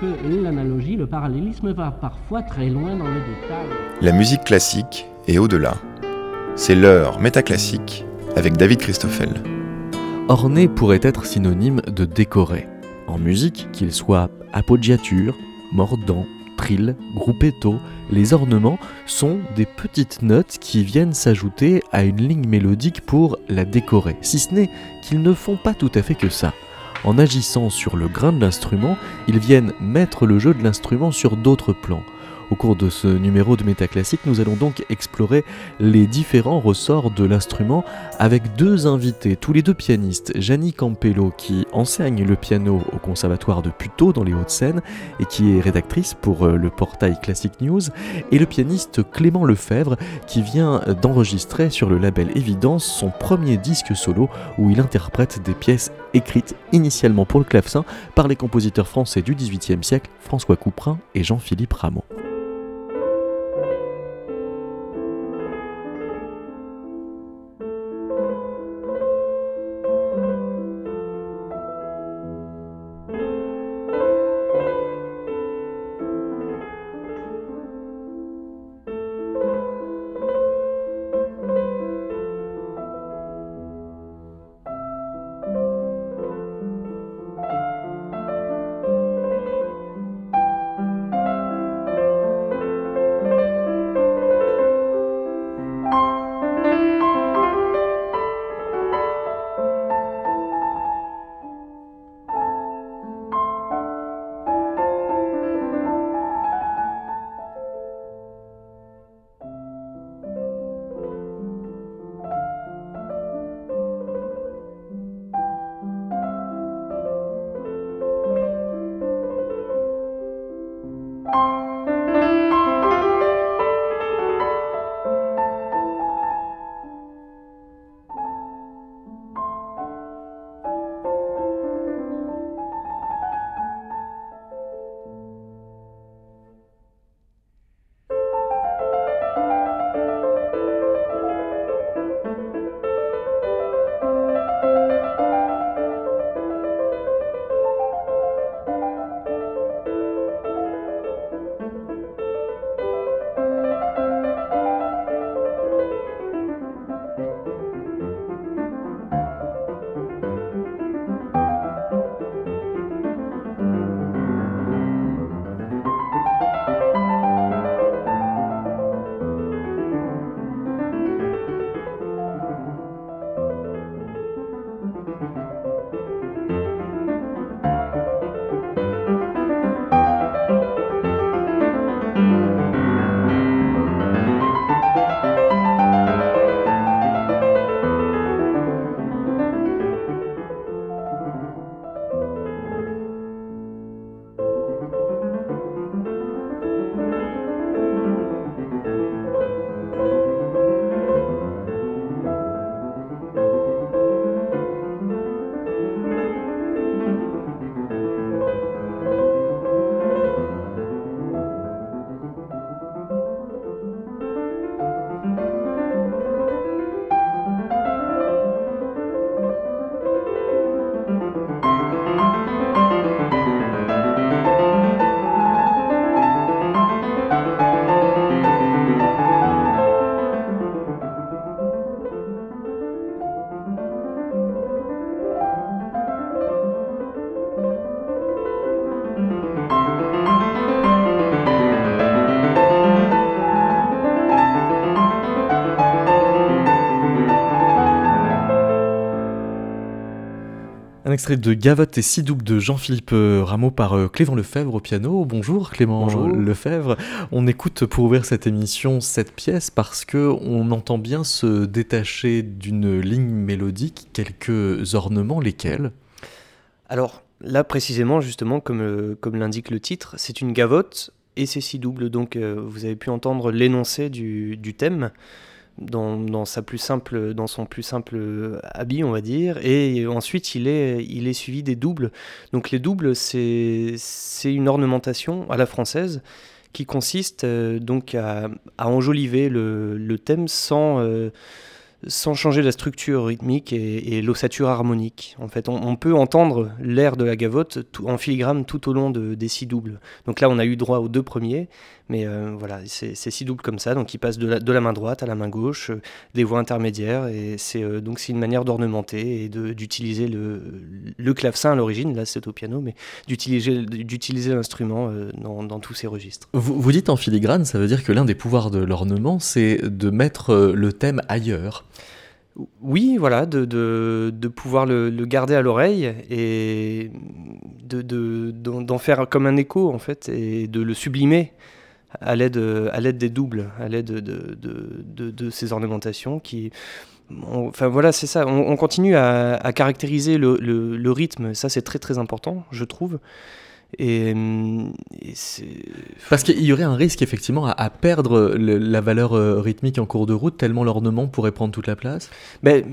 que l'analogie, le parallélisme va parfois très loin dans le détail. La musique classique est au-delà. C'est l'heure métaclassique avec David Christoffel. Orné pourrait être synonyme de décoré. En musique, qu'il soit appoggiature, mordant, trill, gruppetto, les ornements sont des petites notes qui viennent s'ajouter à une ligne mélodique pour la décorer, si ce n'est qu'ils ne font pas tout à fait que ça. En agissant sur le grain de l'instrument, ils viennent mettre le jeu de l'instrument sur d'autres plans. Au cours de ce numéro de Métaclassique, nous allons donc explorer les différents ressorts de l'instrument avec deux invités, tous les deux pianistes. Janie Campello, qui enseigne le piano au conservatoire de Puteaux dans les Hauts-de-Seine et qui est rédactrice pour euh, le portail Classic News, et le pianiste Clément Lefebvre, qui vient d'enregistrer sur le label Évidence son premier disque solo où il interprète des pièces écrites initialement pour le clavecin par les compositeurs français du XVIIIe siècle François Couperin et Jean-Philippe Rameau. Extrait de Gavotte et si double de Jean-Philippe euh, Rameau par euh, Clément Lefebvre au piano. Bonjour Clément Lefebvre. On écoute pour ouvrir cette émission cette pièce parce que on entend bien se détacher d'une ligne mélodique quelques ornements, lesquels? Alors là précisément, justement, comme, euh, comme l'indique le titre, c'est une gavotte et c'est si double. Donc vous avez pu entendre l'énoncé du, du thème dans, sa plus simple, dans son plus simple habit, on va dire. Et ensuite, il est, il est suivi des doubles. Donc les doubles, c'est une ornementation à la française qui consiste euh, donc à, enjoliver le, thème sans, euh, sans changer la structure rythmique et, l'ossature harmonique. En fait, on, peut entendre l'air de la gavotte en filigrane tout au long de, des six doubles. Donc là, on a eu droit aux deux premiers, mais euh, voilà, c'est six doubles comme ça, donc qui passent de la, main droite à la main gauche, euh, des voix intermédiaires, et c'est euh, donc c'est une manière d'ornementer et d'utiliser le, le, clavecin à l'origine, là c'est au piano, mais d'utiliser l'instrument dans, tous ces registres. Vous, vous dites en filigrane, ça veut dire que l'un des pouvoirs de l'ornement, c'est de mettre le thème ailleurs. Oui, voilà, de, de, pouvoir le, garder à l'oreille et d'en de, d'en faire comme un écho, en fait, et de le sublimer à l'aide des doubles, à l'aide de, ces ornementations qui... enfin voilà, c'est ça, on, continue à, caractériser le, le, rythme, ça c'est très très important, je trouve. Et, Parce qu'il y aurait un risque effectivement à, perdre la valeur euh, rythmique en cours de route, tellement l'ornement pourrait prendre toute la place Mais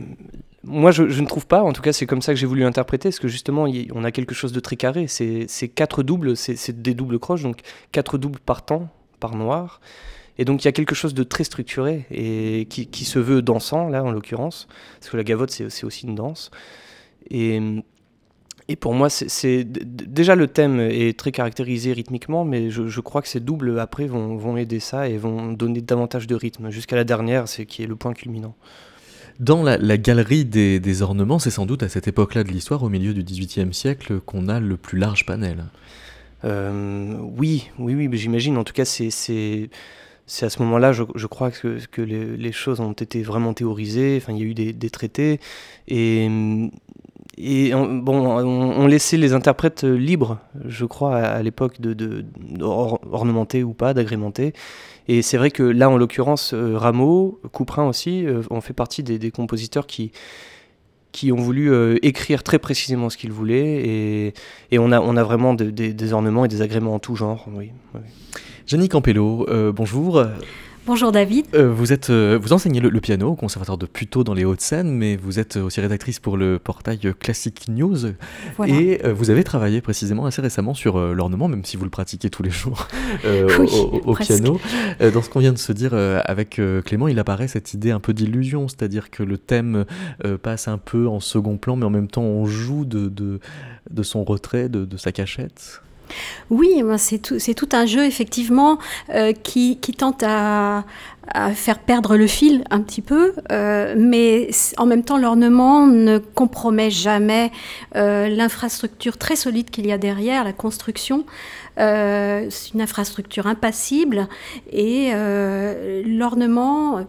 moi, je, ne trouve pas. En tout cas, c'est comme ça que j'ai voulu interpréter, parce que justement, on a quelque chose de très carré. C'est quatre doubles, c'est des doubles croches, donc quatre doubles par temps, par noir. Et donc, il y a quelque chose de très structuré et qui, se veut dansant, là, en l'occurrence, parce que la gavotte, c'est aussi une danse. Et et pour moi, c'est déjà le thème est très caractérisé rythmiquement, mais je, crois que ces doubles après vont, aider ça et vont donner davantage de rythme jusqu'à la dernière, c'est qui est le point culminant. Dans la, galerie des, ornements, c'est sans doute à cette époque-là de l'histoire, au milieu du XVIIIe siècle, qu'on a le plus large panel. Euh, oui, oui, oui, j'imagine. En tout cas, c'est à ce moment-là, je, crois que, les, choses ont été vraiment théorisées. Enfin, il y a eu des, traités et on, bon, on, laissait les interprètes libres, je crois, à, l'époque de, ou pas, d'agrémenter. Et c'est vrai que là, en l'occurrence, euh, Rameau, Couperin aussi, euh, ont fait partie des, compositeurs qui, qui ont voulu euh, écrire très précisément ce qu'ils voulaient. Et, on, a, vraiment des ornements et des agréments en tout genre. Oui, oui. Campello, bonjour. Bonjour David. Euh, vous, êtes, euh, vous enseignez le, piano au Conservatoire de Puteaux dans les Hauts-de-Seine, mais vous êtes aussi rédactrice pour le portail Classic News. Et euh, vous avez travaillé précisément assez récemment sur l'ornement, même si vous le pratiquez tous les jours au, piano. dans ce qu'on vient de se dire avec Clément, il apparaît cette idée un peu d'illusion, c'est-à-dire que le thème passe un peu en second plan, mais en même temps on joue de, de, de son retrait, de, de sa cachette. Oui, c'est tout, un jeu effectivement euh, qui, tente à, faire perdre le fil un petit peu, euh, mais en même temps l'ornement ne compromet jamais euh, l'infrastructure très solide qu'il y a derrière, la construction. c'est une infrastructure impassible et l'ornement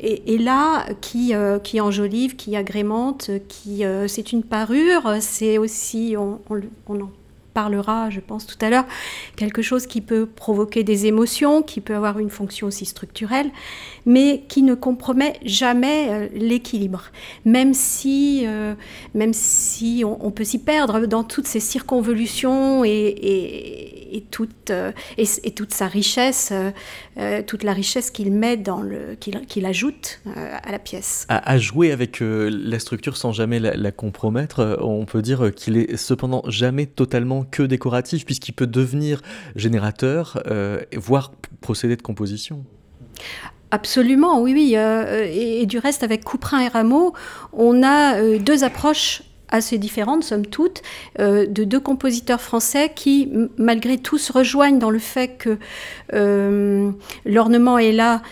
est, là qui, enjolive, qui agrémente, qui c'est une parure, c'est aussi on, on, on en parlera, je pense, tout à l'heure, quelque chose qui peut provoquer des émotions, qui peut avoir une fonction aussi structurelle, mais qui ne compromet jamais euh, l'équilibre. Même si, euh, même si on, peut s'y perdre dans toutes ces circonvolutions et, toute, euh, et, toute sa richesse, toute la richesse qu'il met dans le, qu'il ajoute à la pièce. À, jouer avec la structure sans jamais la, la compromettre, on peut dire qu'il est cependant jamais totalement que décoratif, puisqu'il peut devenir générateur, voire procéder de composition. Absolument, oui, oui. Euh, et, du reste, avec Couperin et Rameau, on a euh, deux approches assez différentes, somme toute, euh, de deux compositeurs français qui, malgré tout, se rejoignent dans le fait que l'ornement est là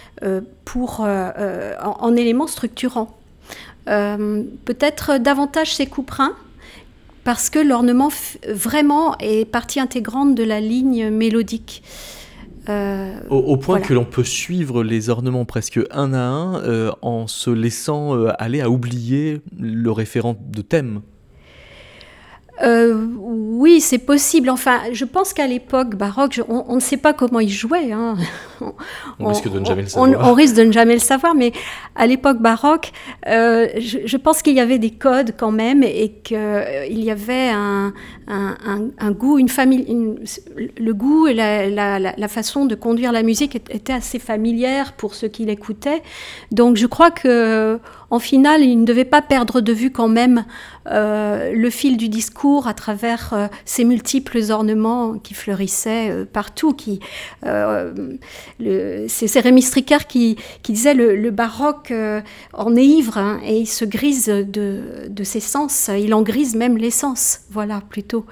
pour, en, en, élément structurant. Peut-être davantage chez Couperin, parce que l'ornement vraiment est partie intégrante de la ligne mélodique. Euh, au, point que l'on peut suivre les ornements presque un à un euh, en se laissant euh, aller à oublier le référent de thème. Oui, c'est possible. Enfin, je pense qu'à l'époque baroque, on, ne sait pas comment ils jouaient. Hein. On, risque de ne jamais le savoir. On, risque de ne jamais le savoir, mais à l'époque baroque, je, pense qu'il y avait des codes quand même et qu'il y avait un, un, goût, une famille, le goût et la, façon de conduire la musique était assez familière pour ceux qui l'écoutaient. Donc je crois que en finale, il ne devait pas perdre de vue quand même euh, le fil du discours à travers euh, ces multiples ornements qui fleurissaient euh, partout. Qui, c'est Rémi Stricker qui, qui disait le, le baroque en est ivre hein, et il se grise de, de ses sens, il en grise même l'essence, voilà plutôt.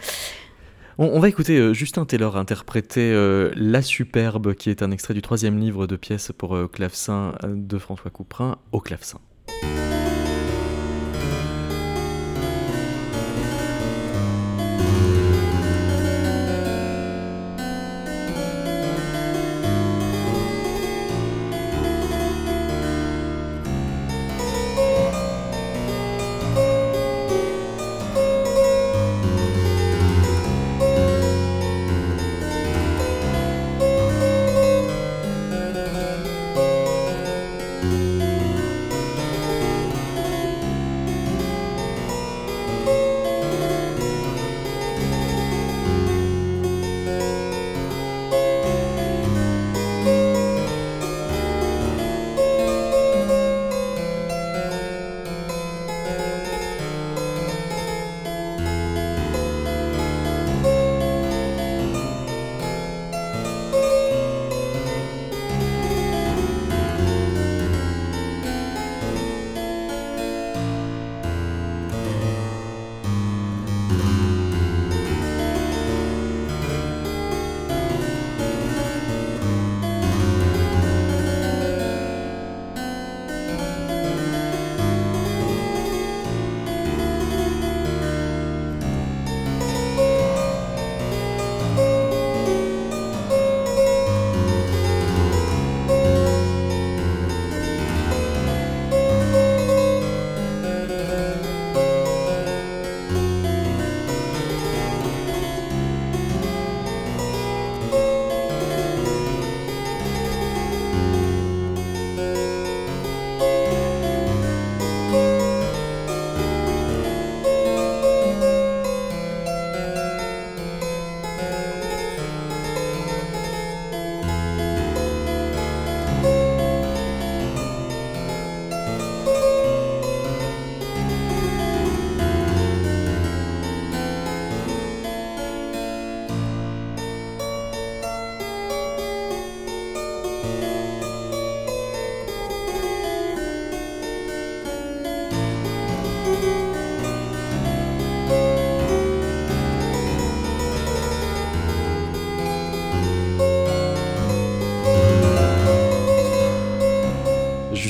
On, va écouter Justin Taylor interpréter La Superbe, qui est un extrait du troisième livre de pièces pour clavecin de François Couperin au clavecin. Música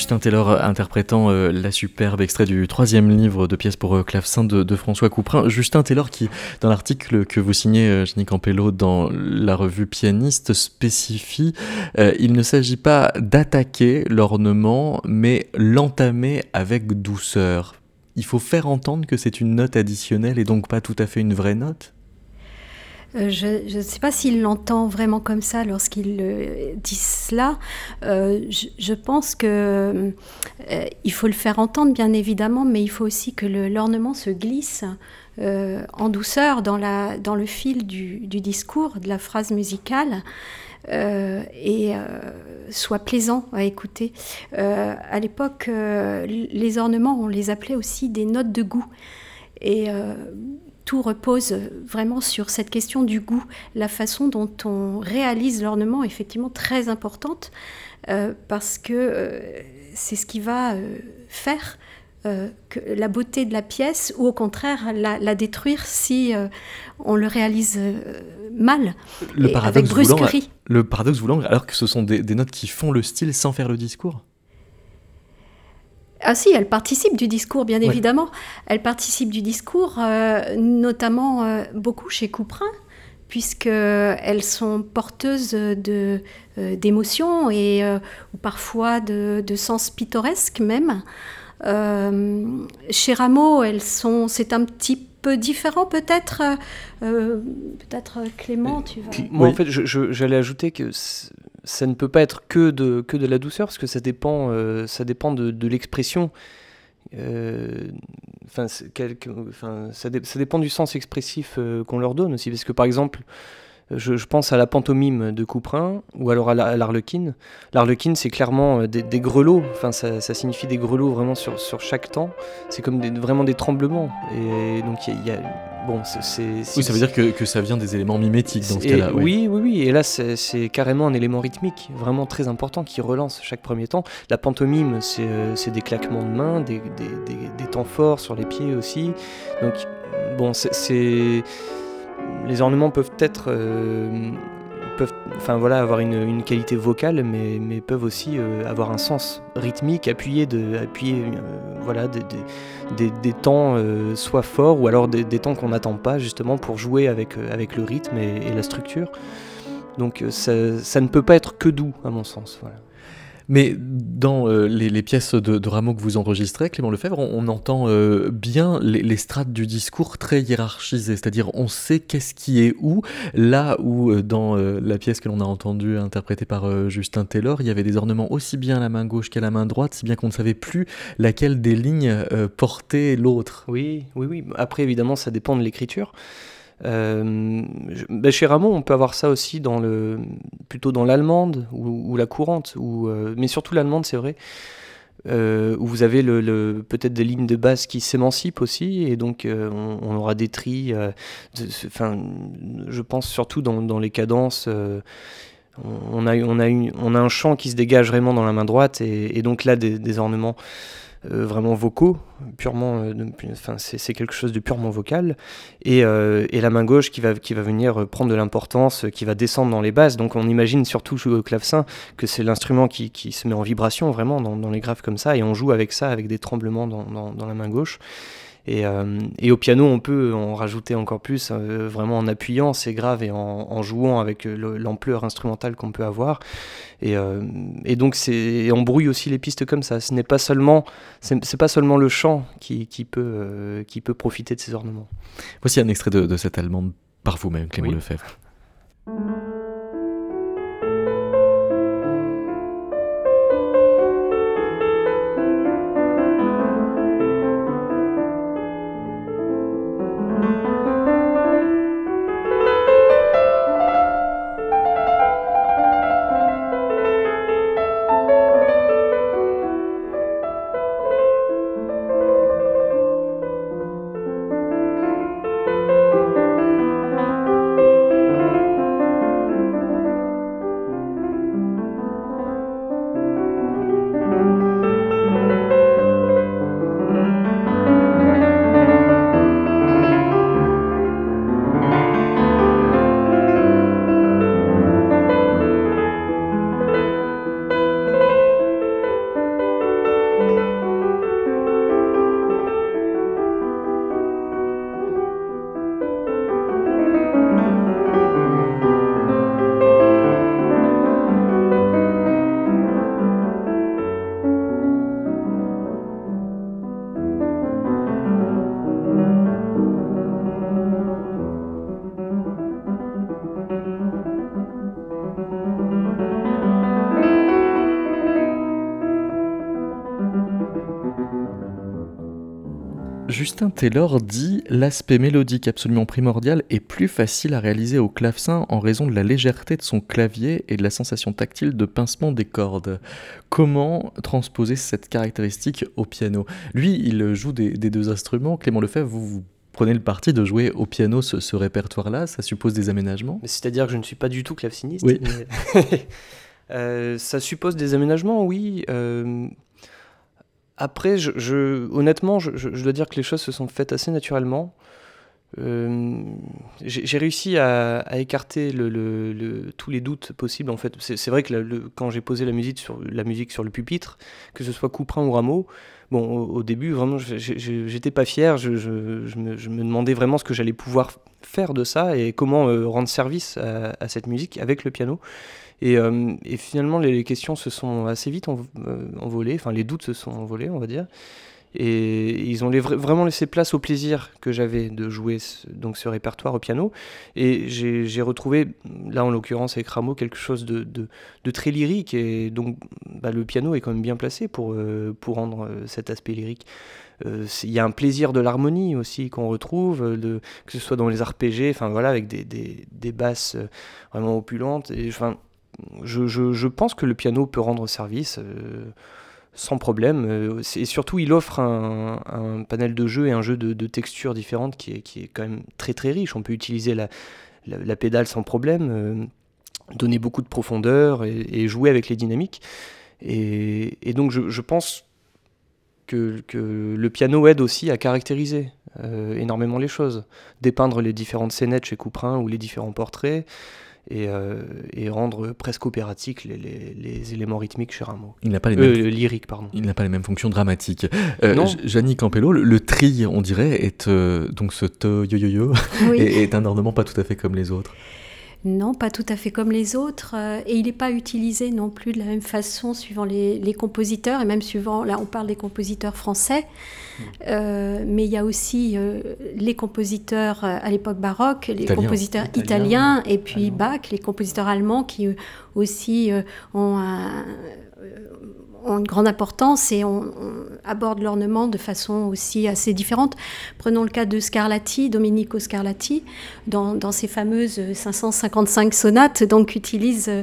Justin Taylor interprétant euh, la superbe extrait du troisième livre de pièces pour euh, clavecin de, François Couperin. Justin Taylor qui, dans l'article que vous signez, euh, Jenny Campello, dans la revue Pianiste, spécifie il ne s'agit pas d'attaquer l'ornement, mais l'entamer avec douceur. Il faut faire entendre que c'est une note additionnelle et donc pas tout à fait une vraie note euh, je ne sais pas s'il l'entend vraiment comme ça lorsqu'il dit cela. Euh, je, pense que euh, il faut le faire entendre, bien évidemment, mais il faut aussi que l'ornement se glisse en douceur dans, le fil du, discours, de la phrase musicale. et soit plaisant à écouter. à l'époque, les ornements, on les appelait aussi des notes de goût. Et tout repose vraiment sur cette question du goût. La façon dont on réalise l'ornement est effectivement très importante euh, parce que euh, c'est ce qui va euh, faire que la beauté de la pièce ou au contraire la, détruire si on le réalise mal, le paradoxe avec brusquerie. le paradoxe voulant, alors que ce sont des notes qui font le style sans faire le discours? Ah si, elle participe du discours, bien évidemment. Elle participe du discours, euh, notamment euh, beaucoup chez Couperin, puisqu'elles sont porteuses de, euh, d'émotions et ou parfois de, de, sens pittoresque même. chez Rameau, elles sont, c'est un petit peu différent peut-être. peut-être Clément, tu vas... Moi, en fait, j'allais ajouter que ça ne peut pas être que de, que de la douceur, parce que ça dépend, euh, ça dépend de, l'expression. Euh, enfin, ça, dépend du sens expressif euh, qu'on leur donne aussi. Parce que par exemple, Je, pense à la pantomime de Couperin ou alors à l'Arlequine. L'Arlequine, c'est clairement des, grelots, enfin, ça, signifie des grelots vraiment sur, sur chaque temps. C'est comme vraiment des tremblements. Et donc, il y, a. Bon, c'est. Oui, ça veut dire que, que, ça vient des éléments mimétiques dans ce cas-là. Oui. oui, oui, Et là, c'est carrément un élément rythmique vraiment très important qui relance chaque premier temps. La pantomime, c'est euh, des claquements de mains, des, des, des, temps forts sur les pieds aussi. Donc, bon, c'est les ornements peuvent être euh, peuvent enfin voilà avoir une, qualité vocale mais, peuvent aussi euh, avoir un sens rythmique appuyé de appuyer euh, voilà des, des, temps soit forts ou alors des, temps qu'on n'attend pas justement pour jouer avec, avec le rythme et, la structure donc ça, ça, ne peut pas être que doux à mon sens voilà. Mais dans euh, les, pièces de, Rameau que vous enregistrez, Clément Lefebvre, on, entend euh, bien les, strates du discours très hiérarchisées, c'est-à-dire on sait qu'est-ce qui est où, là où euh, dans la pièce que l'on a entendue interprétée par Justin Taylor, il y avait des ornements aussi bien à la main gauche qu'à la main droite, si bien qu'on ne savait plus laquelle des lignes portait l'autre. Oui, oui, oui. Après, évidemment, ça dépend de l'écriture. Euh, ben, chez Rameau, on peut avoir ça aussi dans le, plutôt dans l'allemande ou, la courante, ou, euh, mais surtout l'allemande, c'est vrai, euh, où vous avez le, peut-être des lignes de basse qui s'émancipent aussi, et donc on, aura des tris. Enfin, je pense surtout dans, les cadences. on, a, on, a une, on a un chant qui se dégage vraiment dans la main droite, et, donc là, des, ornements vraiment vocaux, purement, euh, enfin, c'est quelque chose de purement vocal, et, euh, et, la main gauche qui va, qui va venir prendre de l'importance, qui va descendre dans les basses. Donc on imagine surtout jouer au clavecin que c'est l'instrument qui, qui, se met en vibration vraiment dans, les graves comme ça, et on joue avec ça, avec des tremblements dans, dans la main gauche. Euh, et, au piano, on peut en rajouter encore plus, euh, vraiment en appuyant ces graves et en, jouant avec l'ampleur instrumentale qu'on peut avoir. Et, euh, donc, on brouille aussi les pistes comme ça. Ce n'est pas seulement, c'est pas seulement le chant qui, peut, qui peut profiter de ces ornements. Voici un extrait de, cette allemande par vous-même, Clément Lefebvre. Justin Taylor dit l'aspect mélodique absolument primordial est plus facile à réaliser au clavecin en raison de la légèreté de son clavier et de la sensation tactile de pincement des cordes. Comment transposer cette caractéristique au piano? Lui, il joue des, deux instruments. Clément Lefebvre, vous, vous prenez le parti de jouer au piano ce, répertoire-là Ça suppose des aménagements? C'est-à-dire que je ne suis pas du tout claveciniste. Oui. Euh, ça suppose des aménagements, oui. Euh, après, je, honnêtement, je, dois dire que les choses se sont faites assez naturellement. Euh, j'ai réussi à, écarter tous les doutes possibles. En fait, c'est vrai que quand j'ai posé la musique, sur, le pupitre, que ce soit Couperin ou Rameau, bon, au, début, vraiment, j'étais pas fier. Je, me, demandais vraiment ce que j'allais pouvoir faire de ça et comment euh, rendre service à, cette musique avec le piano. Euh, et, finalement, les, questions se sont assez vite envolées, enfin les doutes se sont envolés, on va dire. Et ils ont vraiment laissé place au plaisir que j'avais de jouer ce, donc ce répertoire au piano. Et j'ai retrouvé, là en l'occurrence avec Rameau, quelque chose de, très lyrique. Et donc bah, le piano est quand même bien placé pour, euh, rendre euh, cet aspect lyrique. Euh, il y a un plaisir de l'harmonie aussi qu'on retrouve, que ce soit dans les enfin voilà, avec des, basses vraiment opulentes. Je, pense que le piano peut rendre service sans problème. Euh, et surtout, il offre un, panel de jeux et un jeu de, textures différentes qui est, qui est, quand même très très riche. On peut utiliser la, la, pédale sans problème, euh, donner beaucoup de profondeur et, jouer avec les dynamiques. Et, donc, je, pense que, que, le piano aide aussi à caractériser euh, énormément les choses, dépeindre les différentes scénettes chez Couperin ou les différents portraits. Euh, et, rendre presque opératique les, les, éléments rythmiques chez Rameau. Il n'a pas les mêmes... Euh, lyriques, pardon. Il n'a pas les mêmes fonctions dramatiques. Euh, Campello, le, tri, on dirait, est euh, donc ce te yo yo yo, est un ornement pas tout à fait comme les autres. Non, pas tout à fait comme les autres. Euh, et il n'est pas utilisé non plus de la même façon suivant les, compositeurs, et même suivant, là on parle des compositeurs français, hmm. euh, mais il y a aussi euh, les compositeurs à l'époque baroque, les compositeurs italiens, et puis Bach, les compositeurs allemands qui aussi ont un ont une grande importance et on, aborde l'ornement de façon aussi assez différente. Prenons le cas de Scarlatti, Domenico Scarlatti, dans, dans ses fameuses 555 sonates, donc utilise euh,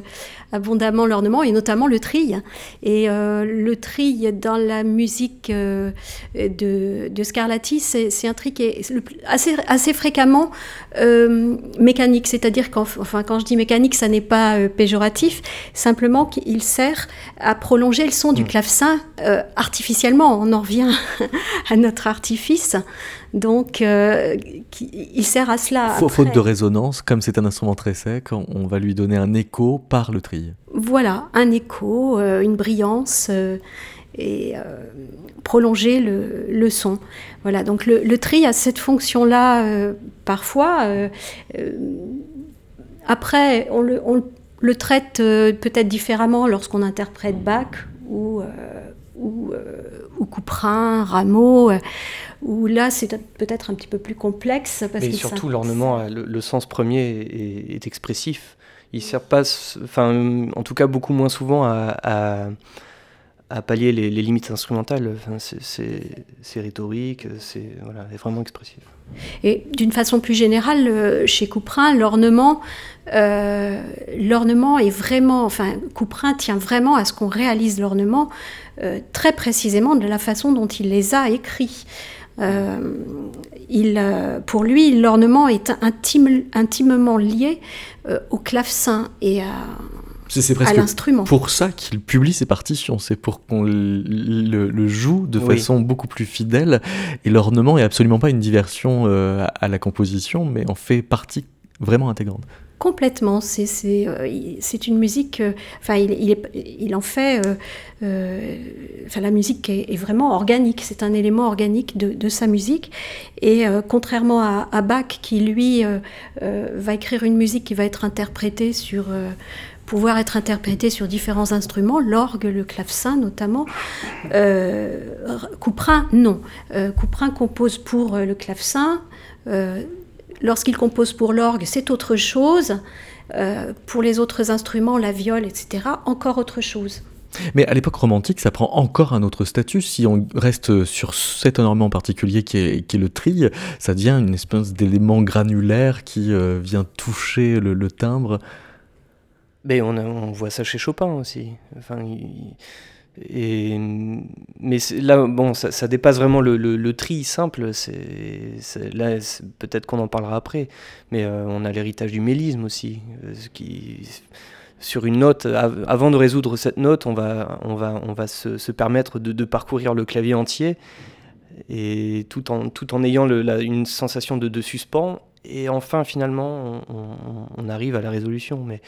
abondamment l'ornement et notamment le trille. Et euh, le trille dans la musique euh, de, de, Scarlatti, c'est un tri qui est assez, assez fréquemment mécanique. C'est-à-dire qu'en enfin, quand je dis mécanique, ça n'est pas péjoratif, simplement qu'il sert à prolonger le son du mm. clavecin artificiellement. On en revient à notre artifice. Donc, euh, il sert à cela. Faute de résonance, comme c'est un instrument très sec, on va lui donner un écho par le trille. Voilà, un écho, euh, une brillance euh, et prolonger le, son. Voilà, donc le, le tri a cette fonction-là parfois. après, on le, on le traite peut-être différemment lorsqu'on interprète Bach ou, ou, ou Couperin, Rameau où là c'est peut-être un petit peu plus complexe. Parce surtout l'ornement, le, sens premier est, expressif. Il sert pas, enfin en tout cas beaucoup moins souvent à, à, pallier les, limites instrumentales. C'est rhétorique, c'est vraiment expressif. Et d'une façon plus générale, euh, chez Couperin, l'ornement, euh, l'ornement est vraiment, enfin Couperin tient vraiment à ce qu'on réalise l'ornement euh, très précisément de la façon dont il les a écrits. Il, pour lui, l'ornement est intime, intimement lié au clavecin et à, c'est presque pour ça qu'il publie ses partitions, c'est pour qu'on le, joue de façon beaucoup plus fidèle. Et l'ornement est absolument pas une diversion à la composition, mais en fait partie vraiment intégrante. Complètement, c'est euh, une musique, euh, enfin il, il, en fait, euh, enfin la musique est, vraiment organique, c'est un élément organique de, sa musique. Et contrairement à, Bach qui lui va écrire une musique qui va être interprétée sur pouvoir être interprétée sur différents instruments, l'orgue, le clavecin notamment. Couperin, non. Couperin compose pour le clavecin, Lorsqu'il compose pour l'orgue, c'est autre chose. Euh, pour les autres instruments, la viole, etc., encore autre chose. Mais à l'époque romantique, ça prend encore un autre statut. Si on reste sur cet ornement particulier qui est, le tri, ça devient une espèce d'élément granulaire qui euh, vient toucher le, timbre. Mais on, on, voit ça chez Chopin aussi. Enfin, et, mais là, bon, ça, dépasse vraiment le, tri simple. C'est, là, peut-être qu'on en parlera après. Mais euh, on a l'héritage du mélisme aussi, euh, qui, sur une note, avant de résoudre cette note, on va, on va, on va se, permettre de, parcourir le clavier entier, et tout en, tout en ayant une sensation de, de, suspens. Et enfin, finalement, on, arrive à la résolution. Mais,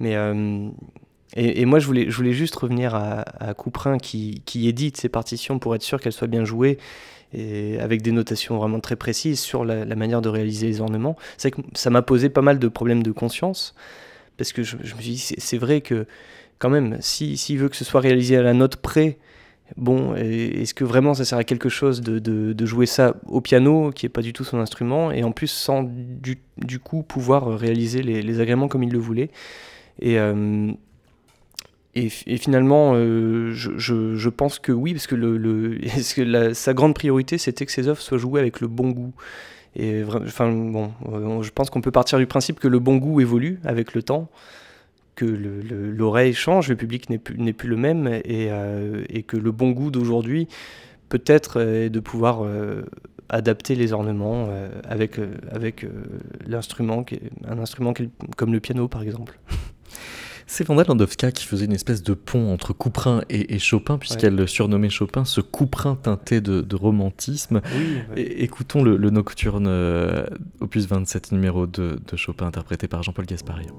mais euh, et, moi, je voulais, juste revenir à, Couperin qui, édite ses partitions pour être sûr qu'elles soient bien jouées et avec des notations vraiment très précises sur la, manière de réaliser les ornements. C'est que ça m'a posé pas mal de problèmes de conscience parce que je, me suis dit, c'est vrai que quand même, s'il si, veut que ce soit réalisé à la note près Bon, est-ce que vraiment ça sert à quelque chose de, jouer ça au piano, qui n'est pas du tout son instrument, et en plus sans du, coup pouvoir réaliser les, agréments comme il le voulait? Et, euh, et, finalement, euh, je, pense que oui, parce que, le, que sa grande priorité, c'était que ses œuvres soient jouées avec le bon goût. Et enfin, bon, euh, je pense qu'on peut partir du principe que le bon goût évolue avec le temps que l'oreille change, le public n'est plus, plus, le même, et, et, que le bon goût d'aujourd'hui, peut-être, est de pouvoir adapter les ornements avec, avec l'instrument, un instrument comme le piano par exemple. C'est Vanda Landowska qui faisait une espèce de pont entre Couperin et, Chopin, puisqu'elle surnommait Chopin ce Couperin teinté de, romantisme. écoutons le, nocturne opus 27 numéro 2 de Chopin interprété par Jean-Paul Gasparian.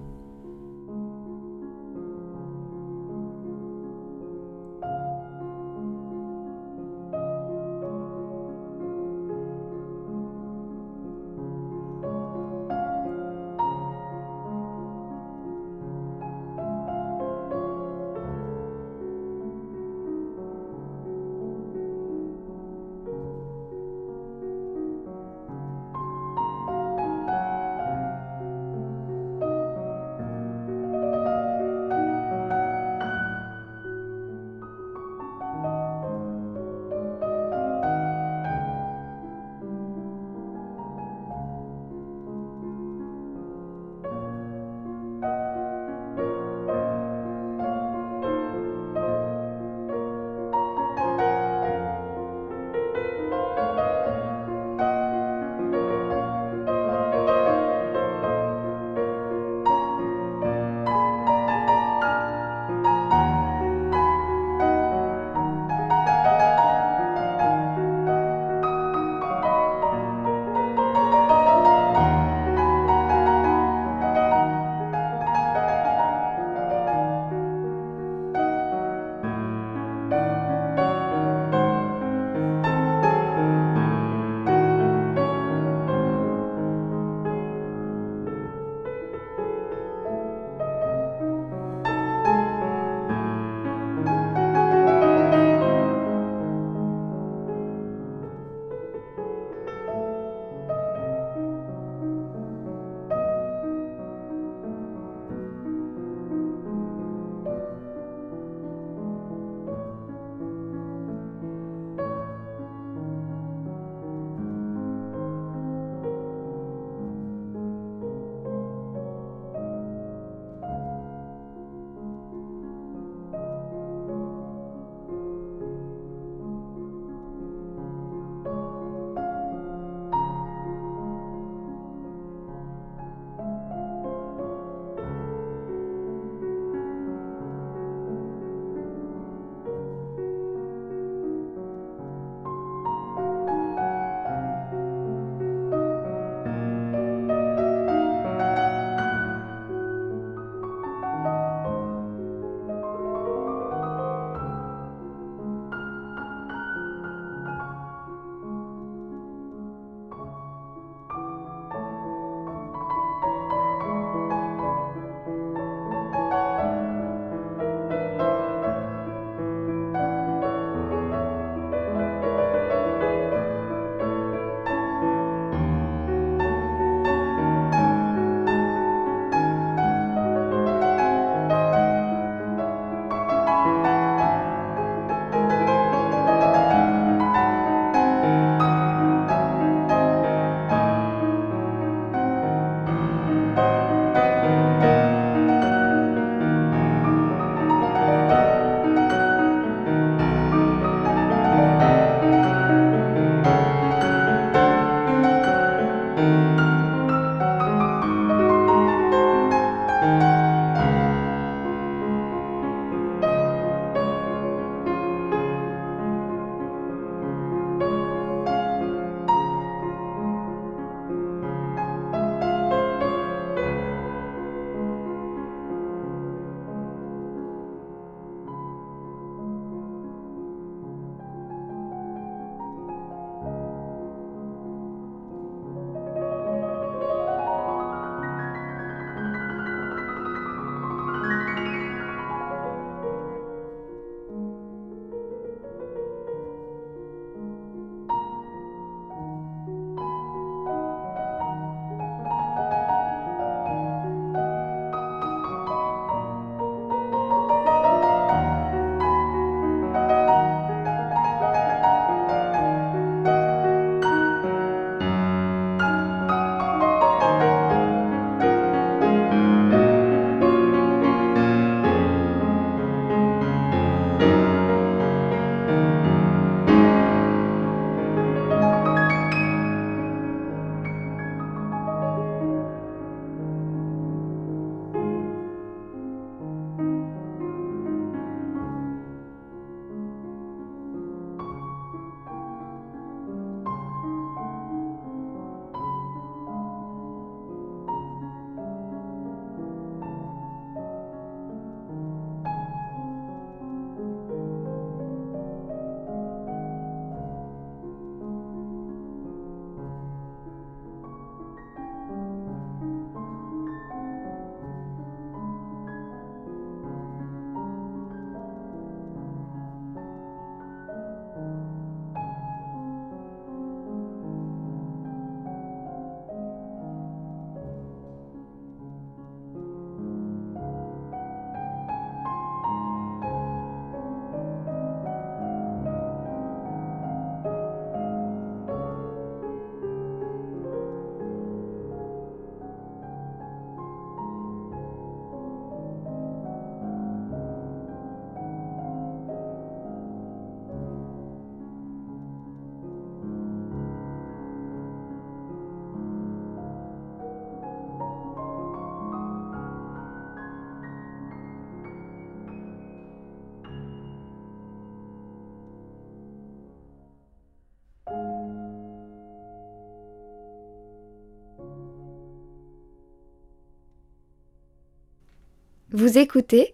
Vous écoutez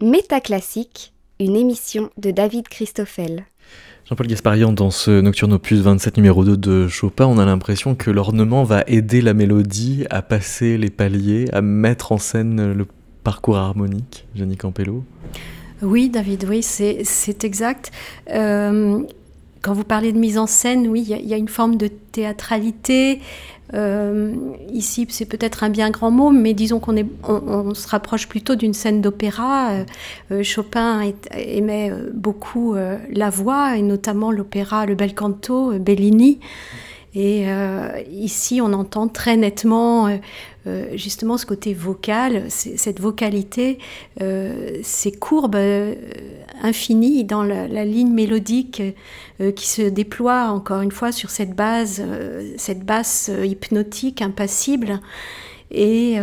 Métaclassique, une émission de David Christoffel. Jean-Paul Gasparian, dans ce Nocturne Opus 27 numéro 2 de Chopin, on a l'impression que l'ornement va aider la mélodie à passer les paliers, à mettre en scène le parcours harmonique, Jenny Campello. Oui, David, oui, c'est exact. Euh, quand vous parlez de mise en scène, oui, il y, a une forme de théâtralité euh, ici, c'est peut-être un bien grand mot, mais disons qu'on on, se rapproche plutôt d'une scène d'opéra. Euh, euh, Chopin aimait beaucoup la voix, et notamment l'opéra Le Bel Canto, Bellini. Et ici, on entend très nettement justement ce côté vocal, cette vocalité, ces courbes infinies dans la ligne mélodique euh, qui se déploie encore une fois sur cette base, euh, cette basse euh, hypnotique, impassible. Et,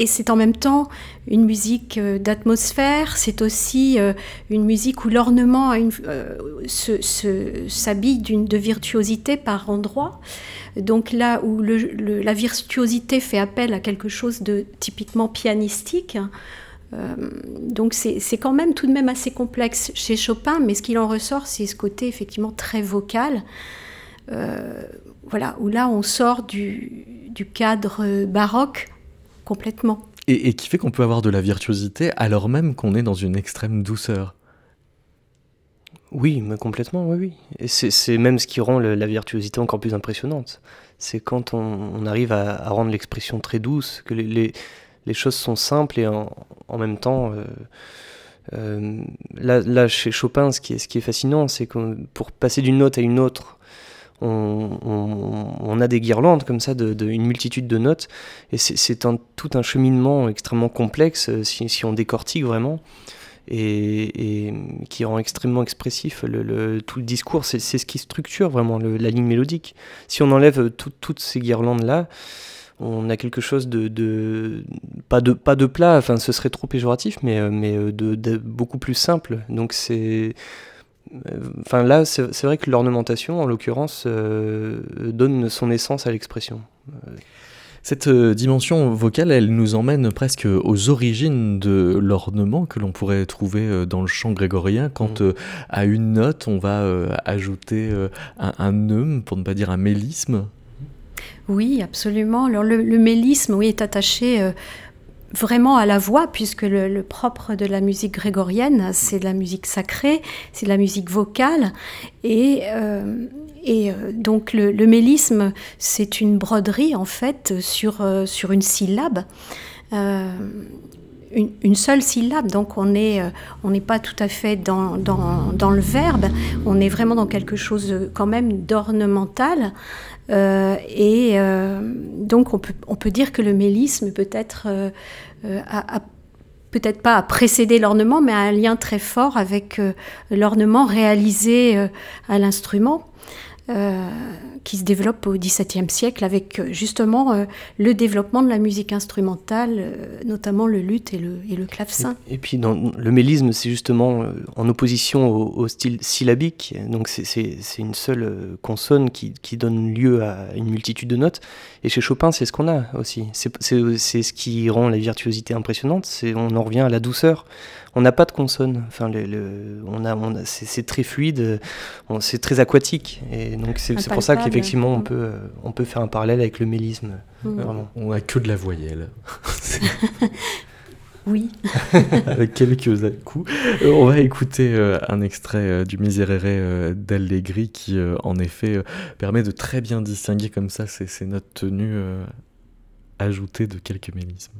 et c'est en même temps une musique d'atmosphère, c'est aussi une musique où l'ornement s'habille de virtuosité par endroits. Donc là où la virtuosité fait appel à quelque chose de typiquement pianistique, euh, donc c'est quand même tout de même assez complexe chez Chopin, mais ce qu'il en ressort, c'est ce côté effectivement très vocal. Euh, voilà, où là on sort du, cadre baroque complètement. Et, qui fait qu'on peut avoir de la virtuosité alors même qu'on est dans une extrême douceur. Oui, mais complètement, oui, oui. Et c'est même ce qui rend la virtuosité encore plus impressionnante. C'est quand on, arrive à, rendre l'expression très douce, que les les choses sont simples et en, même temps, euh, euh, là, chez Chopin, ce qui est, ce qui est fascinant, c'est que pour passer d'une note à une autre, on, a des guirlandes comme ça, de, une multitude de notes, et c'est tout un cheminement extrêmement complexe euh, si, on décortique vraiment. Et, qui rend extrêmement expressif le, tout le discours. C'est ce qui structure vraiment la ligne mélodique. Si on enlève toutes ces guirlandes-là, on a quelque chose de, pas de pas de plat enfin ce serait trop péjoratif mais euh, mais euh, de, beaucoup plus simple donc c'est enfin là c'est vrai que l'ornementation en l'occurrence donne son essence à l'expression cette dimension vocale, elle nous emmène presque aux origines de l'ornement que l'on pourrait trouver dans le chant grégorien, quand mmh. à une note on va ajouter un, un neume, pour ne pas dire un mélisme. Oui, absolument. Alors le, mélisme, oui, est attaché euh, vraiment à la voix, puisque le, propre de la musique grégorienne, c'est de la musique sacrée, c'est de la musique vocale, et, euh, euh, donc le, mélisme, c'est une broderie en fait sur, sur une syllabe. Une, seule syllabe, donc on n'est on pas tout à fait dans, dans, dans, le verbe, on est vraiment dans quelque chose quand même d'ornemental. Euh, et euh, donc on peut, on peut dire que le mélisme peut-être euh, peut-être pas à précéder l'ornement, mais a un lien très fort avec l'ornement réalisé à l'instrument. Qui se développe au XVIIe siècle avec euh, justement euh, le développement de la musique instrumentale, notamment le luth et le, et le clavecin. Et, puis dans, le mélisme, c'est justement en opposition au, style syllabique, donc c'est une seule consonne qui, qui, donne lieu à une multitude de notes. Et chez Chopin, c'est ce qu'on a aussi. C'est ce qui rend la virtuosité impressionnante, on en revient à la douceur on n'a pas de consonne. Enfin, le, on a, c'est très fluide, c'est très aquatique. Et donc c'est pour ça qu'effectivement on peut, on peut faire un parallèle avec le mélisme. On n'a que de la voyelle. oui. avec quelques coups. Euh, on va écouter euh, un extrait euh, du Miserere d'Allegri qui, en effet, permet de très bien distinguer comme ça ces, ces notes tenues ajoutées de quelques mélismes.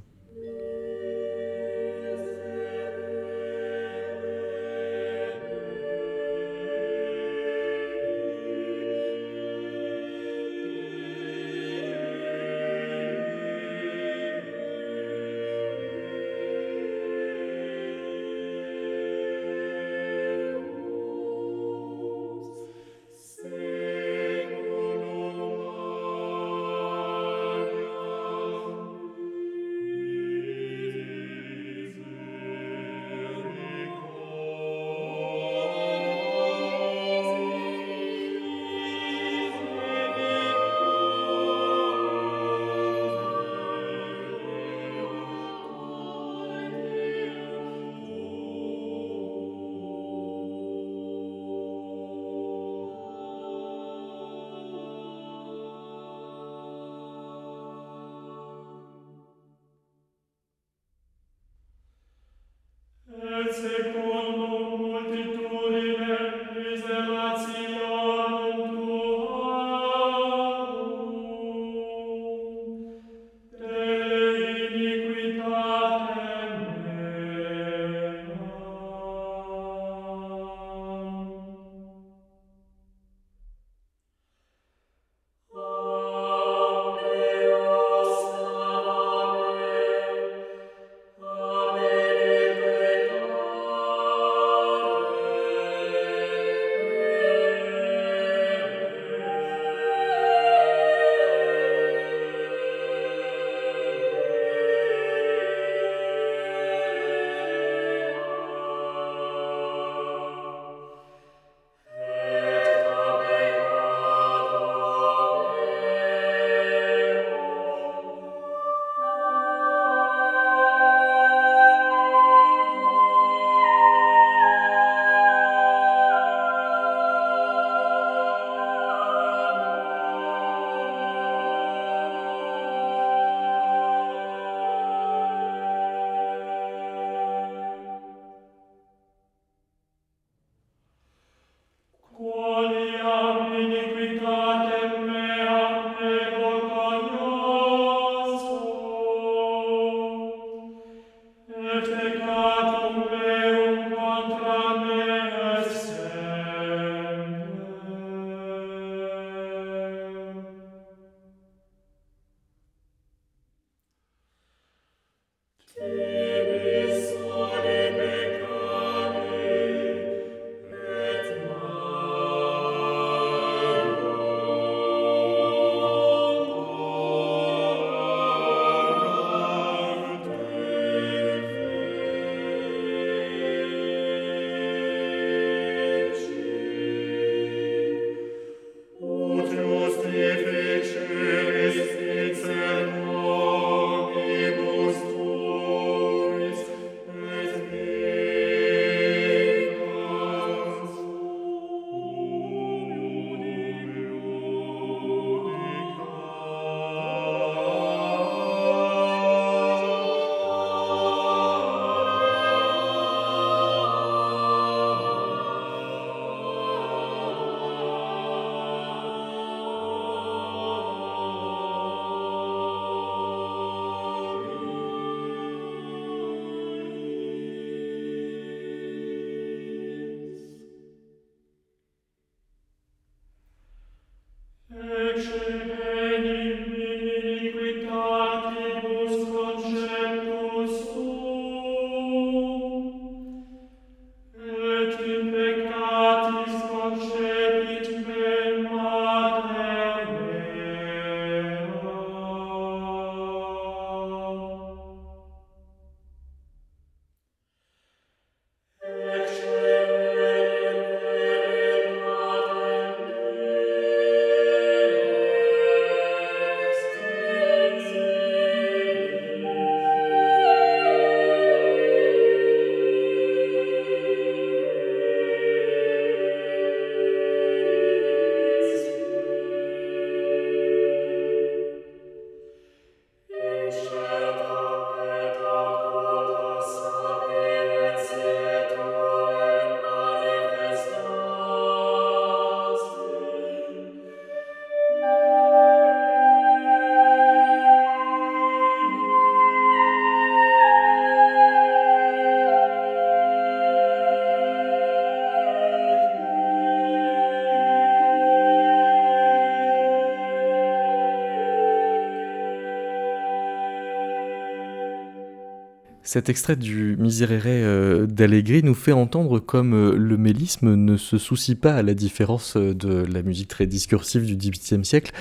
Cet extrait du Miserere euh, d'Allegri nous fait entendre comme euh, le mélisme ne se soucie pas, à la différence euh, de la musique très discursive du XVIIIe siècle,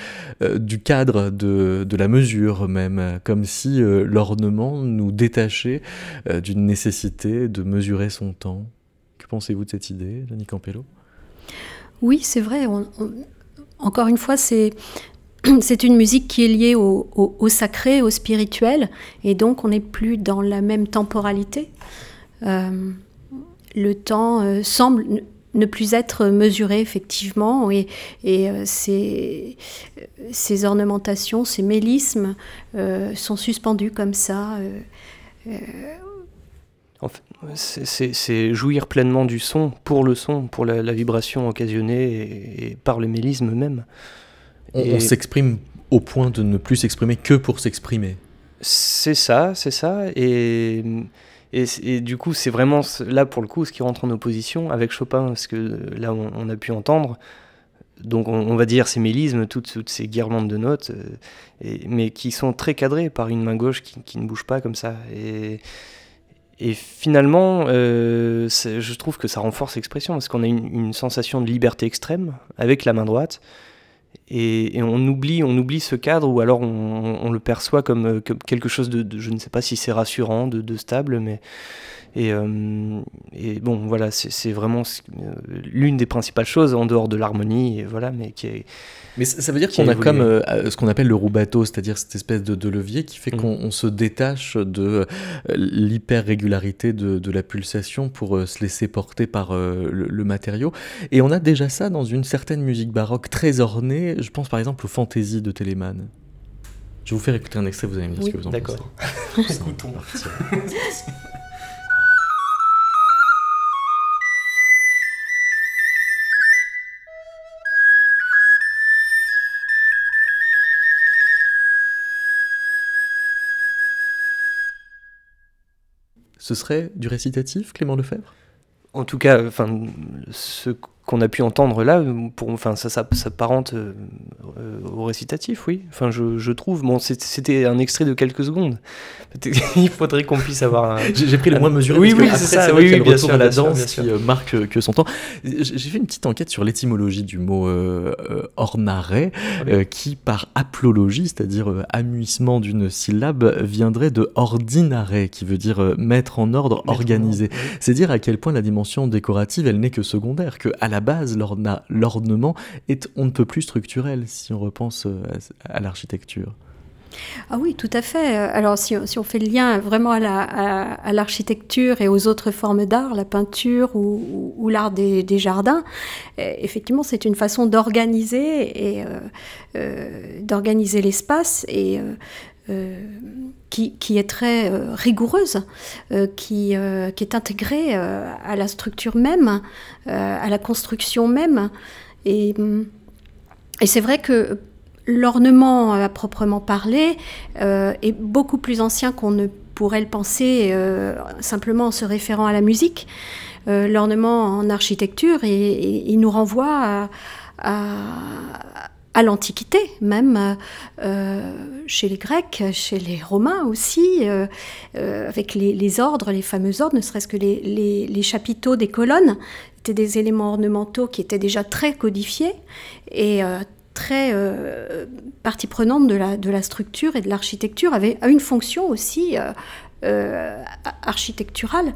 du cadre, de, la mesure même, comme si l'ornement nous détachait d'une nécessité de mesurer son temps. Que pensez-vous de cette idée, Denis Campello? Oui, c'est vrai. encore une fois, c'est c'est une musique qui est liée au, sacré, au spirituel, et donc on n'est plus dans la même temporalité. Euh, le temps euh, semble ne plus être mesuré effectivement, et, euh, ces, ornementations, ces mélismes sont suspendus comme ça. c'est jouir pleinement du son, pour le son, pour la, vibration occasionnée et, par le mélisme même. On, s'exprime au point de ne plus s'exprimer que pour s'exprimer. C'est ça, c'est ça. Et, et, du coup, c'est vraiment là pour le coup ce qui rentre en opposition avec Chopin, parce que là, on, a pu entendre. Donc, on, va dire ces mélismes, toutes, ces guirlandes de notes, euh, mais qui sont très cadrées par une main gauche qui, ne bouge pas comme ça. Et, et finalement, euh, je trouve que ça renforce l'expression, parce qu'on a une, une, sensation de liberté extrême avec la main droite. Et, on oublie on oublie ce cadre ou alors on, le perçoit comme, quelque chose de, je ne sais pas si c'est rassurant de, stable mais et, euh, et bon voilà c'est vraiment euh, l'une des principales choses en dehors de l'harmonie voilà mais qui est mais ça veut dire qu'on a comme euh, ce qu'on appelle le roubateau, c'est-à-dire cette espèce de, levier qui fait mm. qu'on se détache de l'hyper-régularité de, la pulsation pour euh, se laisser porter par le, matériau. Et on a déjà ça dans une certaine musique baroque très ornée. Je pense par exemple aux fantaisies de Telemann. Je vais vous faire écouter un extrait, vous allez me dire ce que vous en pensez. D'accord. Ce serait du récitatif, Clément Lefebvre? En tout cas, enfin, ce qu'on a pu entendre là, pour, enfin, ça, ça s'apparente euh, au récitatif, oui. Enfin, je, je trouve. Bon, c'était un extrait de quelques secondes. Il faudrait qu'on puisse avoir. Un... J'ai pris le moins mesuré. Oui, oui, c'est ça. Oui, oui, bien sûr, la danse qui euh, marque que son temps. J'ai fait une petite enquête sur l'étymologie du mot euh, euh ornare, qui par aplologie, c'est-à-dire amuissement d'une syllabe, viendrait de ordinare, qui veut dire mettre en ordre, organiser. C'est dire à quel point la dimension décorative, elle n'est que secondaire, que à la base, l'ornement est on ne peut plus structurel si on repense euh, à, l'architecture. Ah oui, tout à fait. Alors si, on fait le lien vraiment à l'architecture et aux autres formes d'art, la peinture ou, l'art des, jardins, eh, effectivement c'est une façon d'organiser et euh, euh, d'organiser l'espace et qui, est très rigoureuse, qui, qui, est intégrée à la structure même, à la construction même. Et, et c'est vrai que l'ornement à proprement parler est beaucoup plus ancien qu'on ne pourrait le penser simplement en se référant à la musique. l'ornement en architecture, et, il nous renvoie à l'Antiquité, même euh, chez les Grecs, chez les Romains aussi, euh, euh, avec les, ordres, les fameux ordres, ne serait-ce que les, chapiteaux des colonnes, étaient des éléments ornementaux qui étaient déjà très codifiés et très partie prenante de la structure et de l'architecture, avait une fonction aussi architecturale.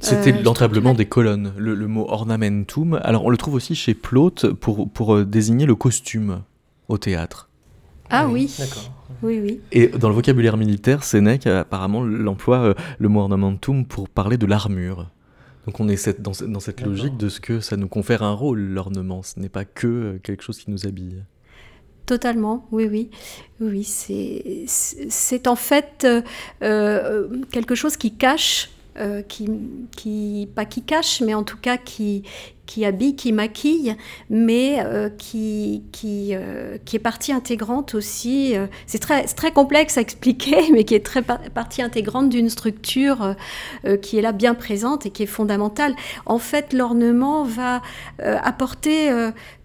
C'était euh, l'entablement des colonnes, le, mot ornamentum. Alors on le trouve aussi chez Plaute pour, pour euh, désigner le costume au théâtre. Ah oui, d'accord. Oui, oui. Et dans le vocabulaire militaire, Sénèque apparemment l'emploie euh, le mot ornamentum pour parler de l'armure. Donc on est dans, dans, cette logique de ce que ça nous confère un rôle, l'ornement. Ce n'est pas que quelque chose qui nous habille. Totalement, oui, oui. Oui, c'est en fait quelque chose qui cache euh, qui, pas qui cache, mais en tout cas qui, qui habille, qui maquille, mais euh, qui, qui, euh, qui, est partie intégrante aussi. c'est très, très complexe à expliquer, mais qui est très partie intégrante d'une structure qui est là bien présente et qui est fondamentale. En fait, l'ornement va apporter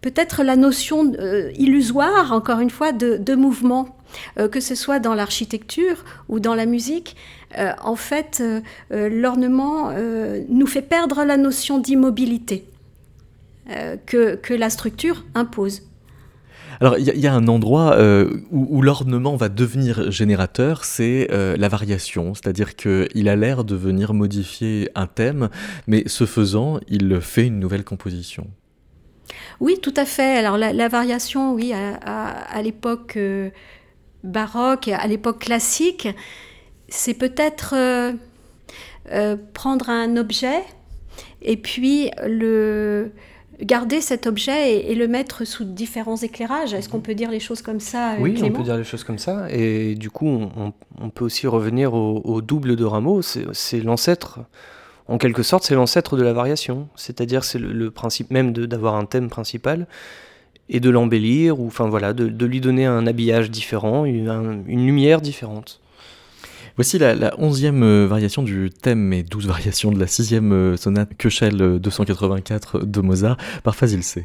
peut-être la notion illusoire, encore une fois, de mouvement. que ce soit dans l'architecture ou dans la musique, en fait, l'ornement nous fait perdre la notion d'immobilité que, que la structure impose. Alors, il y, a un endroit euh, où, l'ornement va devenir générateur, c'est euh, la variation. C'est-à-dire qu'il a l'air de venir modifier un thème, mais ce faisant, il fait une nouvelle composition. Oui, tout à fait. Alors, la, variation, oui, à, l'époque euh, baroque, à l'époque classique, c'est peut-être prendre un objet et puis le garder cet objet et, le mettre sous différents éclairages. Est-ce qu'on peut dire les choses comme ça euh, Oui, on peut dire les choses comme ça. Et du coup, on, peut aussi revenir au, double de Rameau. C'est l'ancêtre, en quelque sorte, c'est l'ancêtre de la variation. C'est-à-dire, c'est le, principe même d'avoir un thème principal et de l'embellir, ou enfin voilà, de, lui donner un habillage différent, une lumière différente. Voici la, onzième euh, variation du thème et douze variations de la sixième euh, sonate Köchel 284 de Mozart par Fazil C.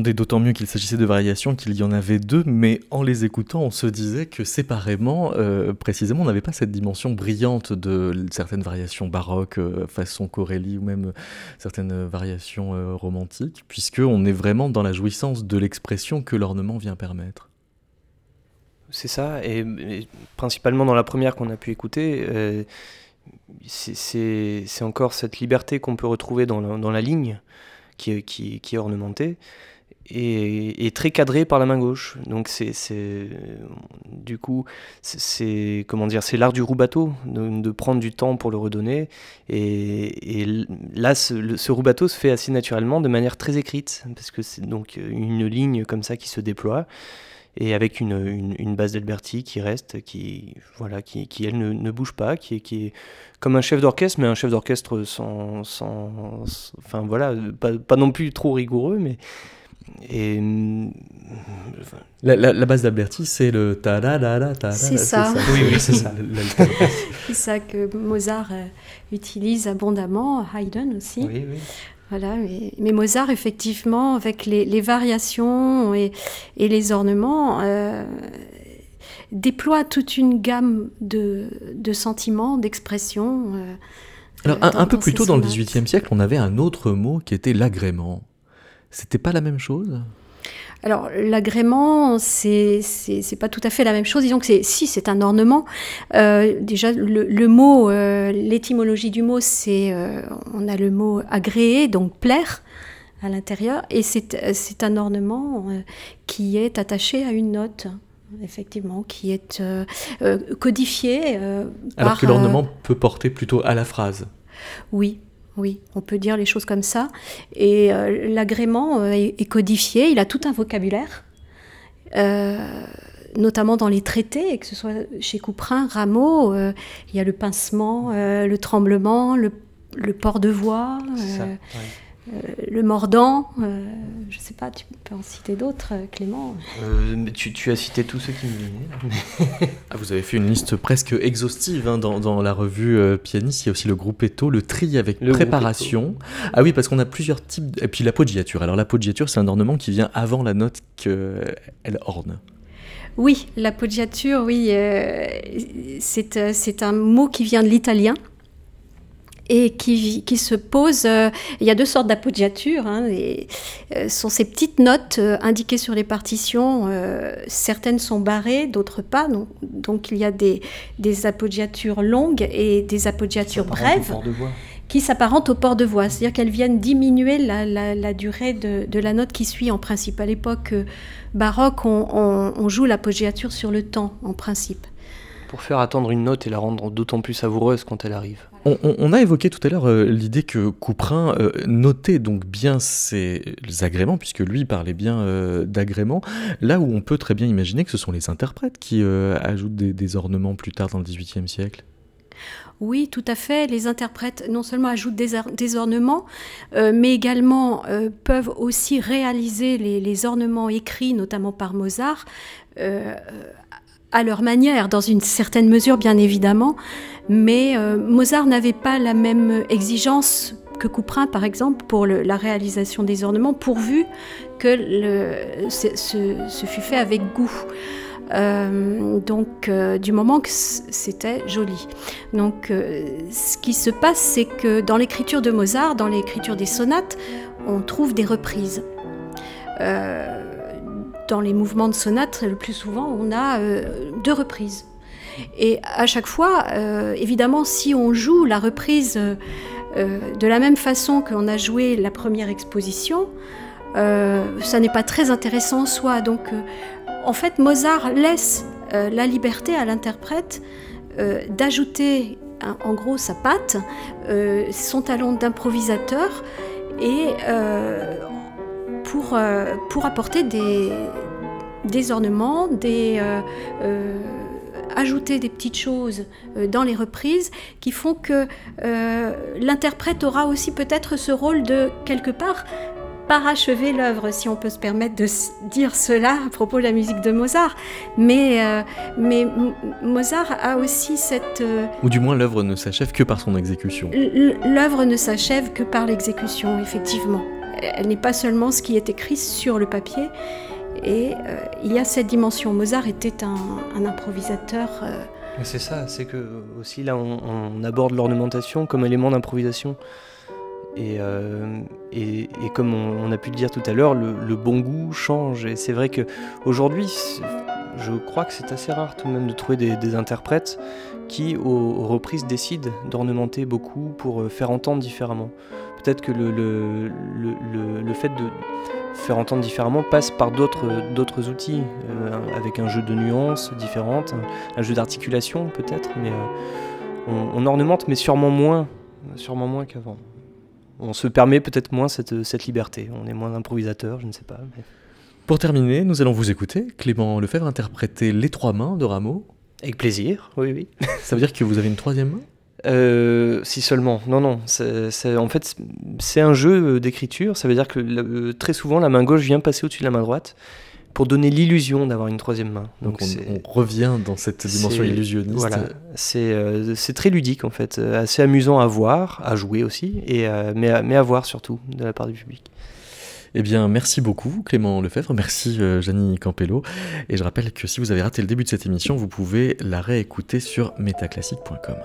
d'autant mieux qu'il s'agissait de variations qu'il y en avait deux, mais en les écoutant, on se disait que séparément, euh, précisément, on n'avait pas cette dimension brillante de certaines variations baroques, euh, façon Corelli, ou même certaines variations euh, romantiques, puisqu'on est vraiment dans la jouissance de l'expression que l'ornement vient permettre. C'est ça, et, principalement dans la première qu'on a pu écouter, c'est encore cette liberté qu'on peut retrouver dans la, ligne qui est ornementée est, très cadré par la main gauche. Donc c'est du coup c'est comment dire c'est l'art du roubateau de, prendre du temps pour le redonner et, et là ce, ce, roubateau se fait assez naturellement de manière très écrite parce que c'est donc une ligne comme ça qui se déploie et avec une, base d'Alberti qui reste, qui, voilà, qui, qui elle ne, bouge pas, qui est, qui est comme un chef d'orchestre, mais un chef d'orchestre sans, sans, enfin voilà, pas, non plus trop rigoureux, mais et la, base d'Alberti, c'est le ta da da da ta C'est ça. Oui, oui, c'est ça. c'est ça que Mozart euh, utilise abondamment, Haydn aussi. Oui, oui. Voilà, mais, Mozart, effectivement, avec les, variations et, et les ornements, euh, déploie toute une gamme de, sentiments, d'expressions. Alors, un, peu plus tôt dans le XVIIIe siècle, on avait un autre mot qui était l'agrément. C'était pas la même chose? Alors l'agrément, c'est c'est pas tout à fait la même chose. Disons que c'est si c'est un ornement. Euh, déjà le, mot, euh, l'étymologie du mot, c'est euh, on a le mot agréé, donc plaire à l'intérieur, et c'est un ornement qui est attaché à une note effectivement, qui est codifié. Alors que l'ornement peut porter plutôt à la phrase? Oui, oui, on peut dire les choses comme ça. Et euh, l'agrément euh, est, codifié, il a tout un vocabulaire, euh, notamment dans les traités, que ce soit chez Couperin, Rameau, il y a le pincement, le tremblement, le, port de voix. Le mordant, euh, je ne sais pas, tu peux en citer d'autres, euh, Clément? Tu, as cité tous ceux qui me venaient. ah, vous avez fait une liste presque exhaustive hein, dans, la revue Pianiste. Il y a aussi le groupe Eto, le tri avec préparation. Ah oui, parce qu'on a plusieurs types. Et puis l'appoggiature. Alors l'appoggiature, c'est un ornement qui vient avant la note qu'elle orne. Oui, l'appoggiature, oui, c'est un mot qui vient de l'italien et qui, qui se pose. Euh, il y a deux sortes d'appoggiatures. Hein, euh, sont ces petites notes euh, indiquées sur les partitions. certaines sont barrées, d'autres pas. Donc, donc, il y a des, des appoggiatures longues et des appoggiatures brèves qui s'apparentent au port de voix. C'est-à-dire qu'elles viennent diminuer la, la, durée de, de, la note qui suit. En principe, à l'époque baroque, on, on, on joue l'appoggiature sur le temps, en principe. Pour faire attendre une note et la rendre d'autant plus savoureuse quand elle arrive. On, a évoqué tout à l'heure euh, l'idée que Couperin euh, notait donc bien ses agréments, puisque lui parlait bien euh, d'agréments, là où on peut très bien imaginer que ce sont les interprètes qui ajoutent des, ornements plus tard dans le XVIIIe siècle. Oui, tout à fait. Les interprètes non seulement ajoutent des, ornements, mais également peuvent aussi réaliser les, les, ornements écrits, notamment par Mozart, à leur manière, dans une certaine mesure bien évidemment, mais euh, Mozart n'avait pas la même exigence que Couperin, par exemple, pour la réalisation des ornements, pourvu que ce, fût fait avec goût. Euh, donc, euh, du moment que c'était joli. Donc, ce qui se passe, c'est que dans l'écriture de Mozart, dans l'écriture des sonates, on trouve des reprises dans les mouvements de sonate, le plus souvent, on a euh, deux reprises. Et à chaque fois, euh, évidemment, si on joue la reprise euh, de la même façon qu'on a joué la première exposition, ça n'est pas très intéressant en soi. Donc, en fait, Mozart laisse la liberté à l'interprète d'ajouter, en gros, sa patte, son talent d'improvisateur, et pour, euh, pour apporter des, des ornements, des, euh, euh, ajouter des petites choses dans les reprises qui font que l'interprète aura aussi peut-être ce rôle de quelque part parachever l'œuvre, si on peut se permettre de dire cela à propos de la musique de Mozart. Mais, mais Mozart a aussi cette... Ou du moins l'œuvre ne s'achève que par son exécution. L'œuvre ne s'achève que par l'exécution, effectivement elle n'est pas seulement ce qui est écrit sur le papier. Et euh, il y a cette dimension. Mozart était un, improvisateur. Euh, c'est ça, c'est que aussi là on, aborde l'ornementation comme élément d'improvisation. Et, euh, et, comme on, a pu le dire tout à l'heure, le, bon goût change. Et c'est vrai qu'aujourd'hui, je crois que c'est assez rare tout de même de trouver des, interprètes qui, aux reprises, décident d'ornementer beaucoup pour faire entendre différemment peut-être que le, le, le, fait de faire entendre différemment passe par d'autres outils, euh, avec un jeu de nuances différentes, un, jeu d'articulation peut-être, mais euh, on, ornemente, mais sûrement moins, sûrement moins qu'avant. On se permet peut-être moins cette, cette, liberté, on est moins improvisateur, je ne sais pas. Pour terminer, nous allons vous écouter. Clément Lefebvre interpréter Les Trois Mains de Rameau. Avec plaisir, oui, oui. Ça veut dire que vous avez une troisième main? Euh, si seulement. Non, non. c'est en fait, c'est un jeu d'écriture. Ça veut dire que euh, très souvent, la main gauche vient passer au-dessus de la main droite pour donner l'illusion d'avoir une troisième main. Donc, on, revient dans cette dimension illusionniste. Voilà. Euh, c'est très ludique en fait, assez amusant à voir, à jouer aussi, et, mais, mais à voir surtout de la part du public. Eh bien, merci beaucoup Clément Lefebvre, merci euh, Campello. Et je rappelle que si vous avez raté le début de cette émission, vous pouvez la réécouter sur metaclassique.com.